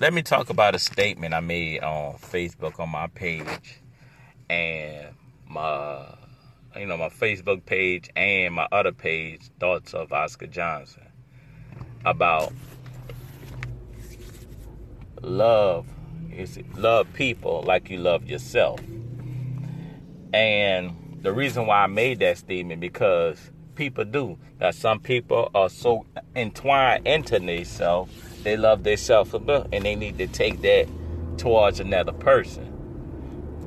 let me talk about a statement I made on Facebook on my page and my you know my Facebook page and my other page, Thoughts of Oscar Johnson, about love is love people like you love yourself. And the reason why I made that statement because people do that some people are so entwined into themselves they love themselves and they need to take that towards another person.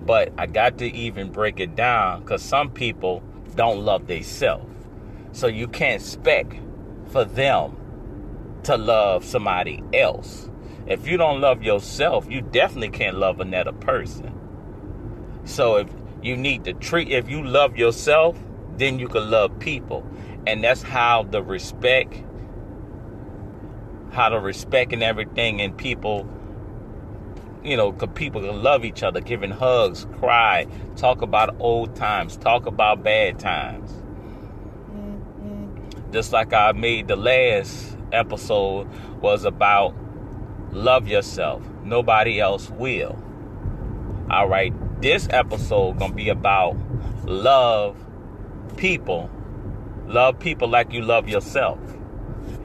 But I got to even break it down because some people don't love themselves. So you can't expect for them to love somebody else. If you don't love yourself, you definitely can't love another person. So if you need to treat, if you love yourself, then you can love people. And that's how the respect how to respect and everything, and people, you know, people can love each other, giving hugs, cry, talk about old times, talk about bad times. Mm-hmm. Just like I made the last episode was about love yourself. Nobody else will. All right, this episode gonna be about love people. Love people like you love yourself.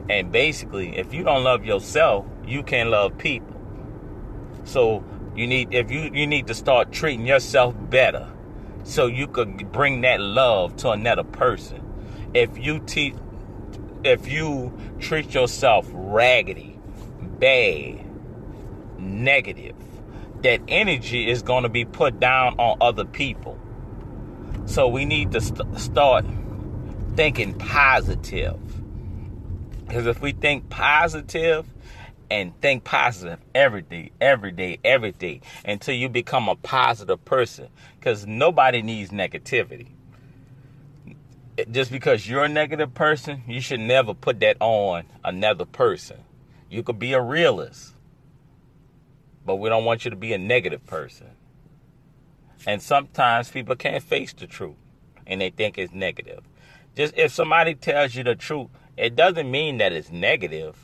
And basically, if you don't love yourself, you can't love people. So you need if you you need to start treating yourself better so you could bring that love to another person. If you teach if you treat yourself raggedy, bad, negative, that energy is going to be put down on other people. So we need to st- start thinking positive because if we think positive and think positive every day, every day, every day, until you become a positive person, because nobody needs negativity. Just because you're a negative person, you should never put that on another person. You could be a realist, but we don't want you to be a negative person. And sometimes people can't face the truth and they think it's negative. Just if somebody tells you the truth, it doesn't mean that it's negative.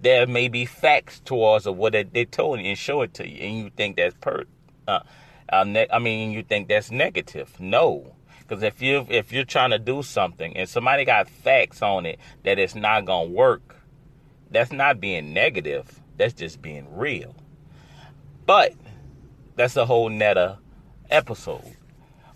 There may be facts towards of what they told you and show it to you, and you think that's per. Uh, uh, I mean, you think that's negative. No, because if you if you're trying to do something and somebody got facts on it that it's not gonna work, that's not being negative. That's just being real. But that's a whole netta episode.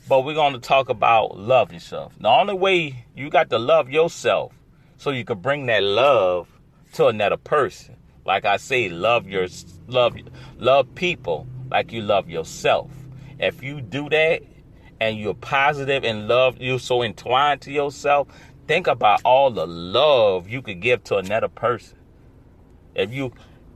But we're going to talk about love yourself. The only way you got to love yourself so you can bring that love to another person. Like I say, love your love love people like you love yourself. If you do that and you're positive and love you're so entwined to yourself, think about all the love you could give to another person. If you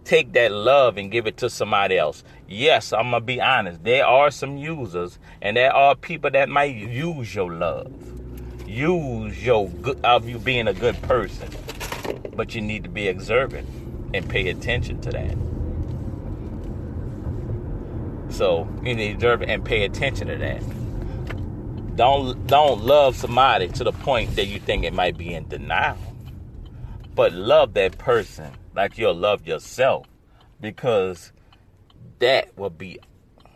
take that love and give it to somebody else. Yes, I'm gonna be honest. There are some users, and there are people that might use your love, use your good of you being a good person. But you need to be observant and pay attention to that. So you need to observe and pay attention to that. Don't don't love somebody to the point that you think it might be in denial. But love that person like you'll love yourself because that would be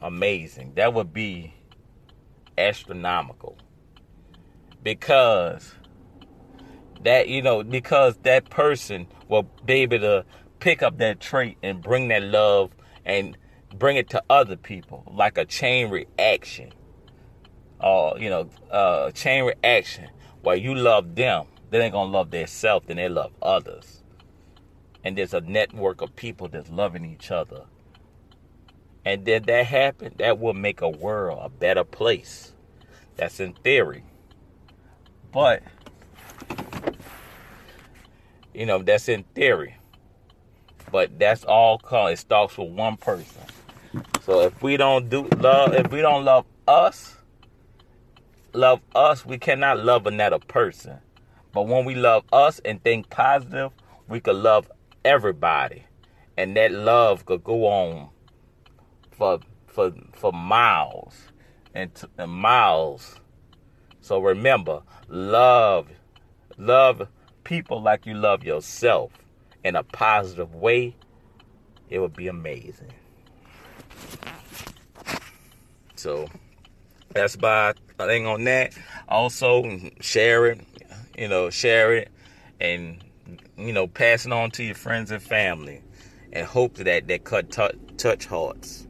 amazing. That would be astronomical. Because that, you know, because that person will be able to pick up that trait and bring that love and bring it to other people like a chain reaction. Or, you know, uh, chain reaction where you love them, they ain't gonna love their self, then they love others and there's a network of people that's loving each other. And then that happen, that will make a world a better place. That's in theory. But you know, that's in theory. But that's all called it starts with one person. So if we don't do love if we don't love us, love us, we cannot love another person. But when we love us and think positive, we can love everybody, and that love could go on for for for miles and, t- and miles. So remember, love love people like you love yourself in a positive way. it would be amazing. So that's I think on that. Also share it, you know, share it and you know, pass it on to your friends and family and hope that that cut touch hearts.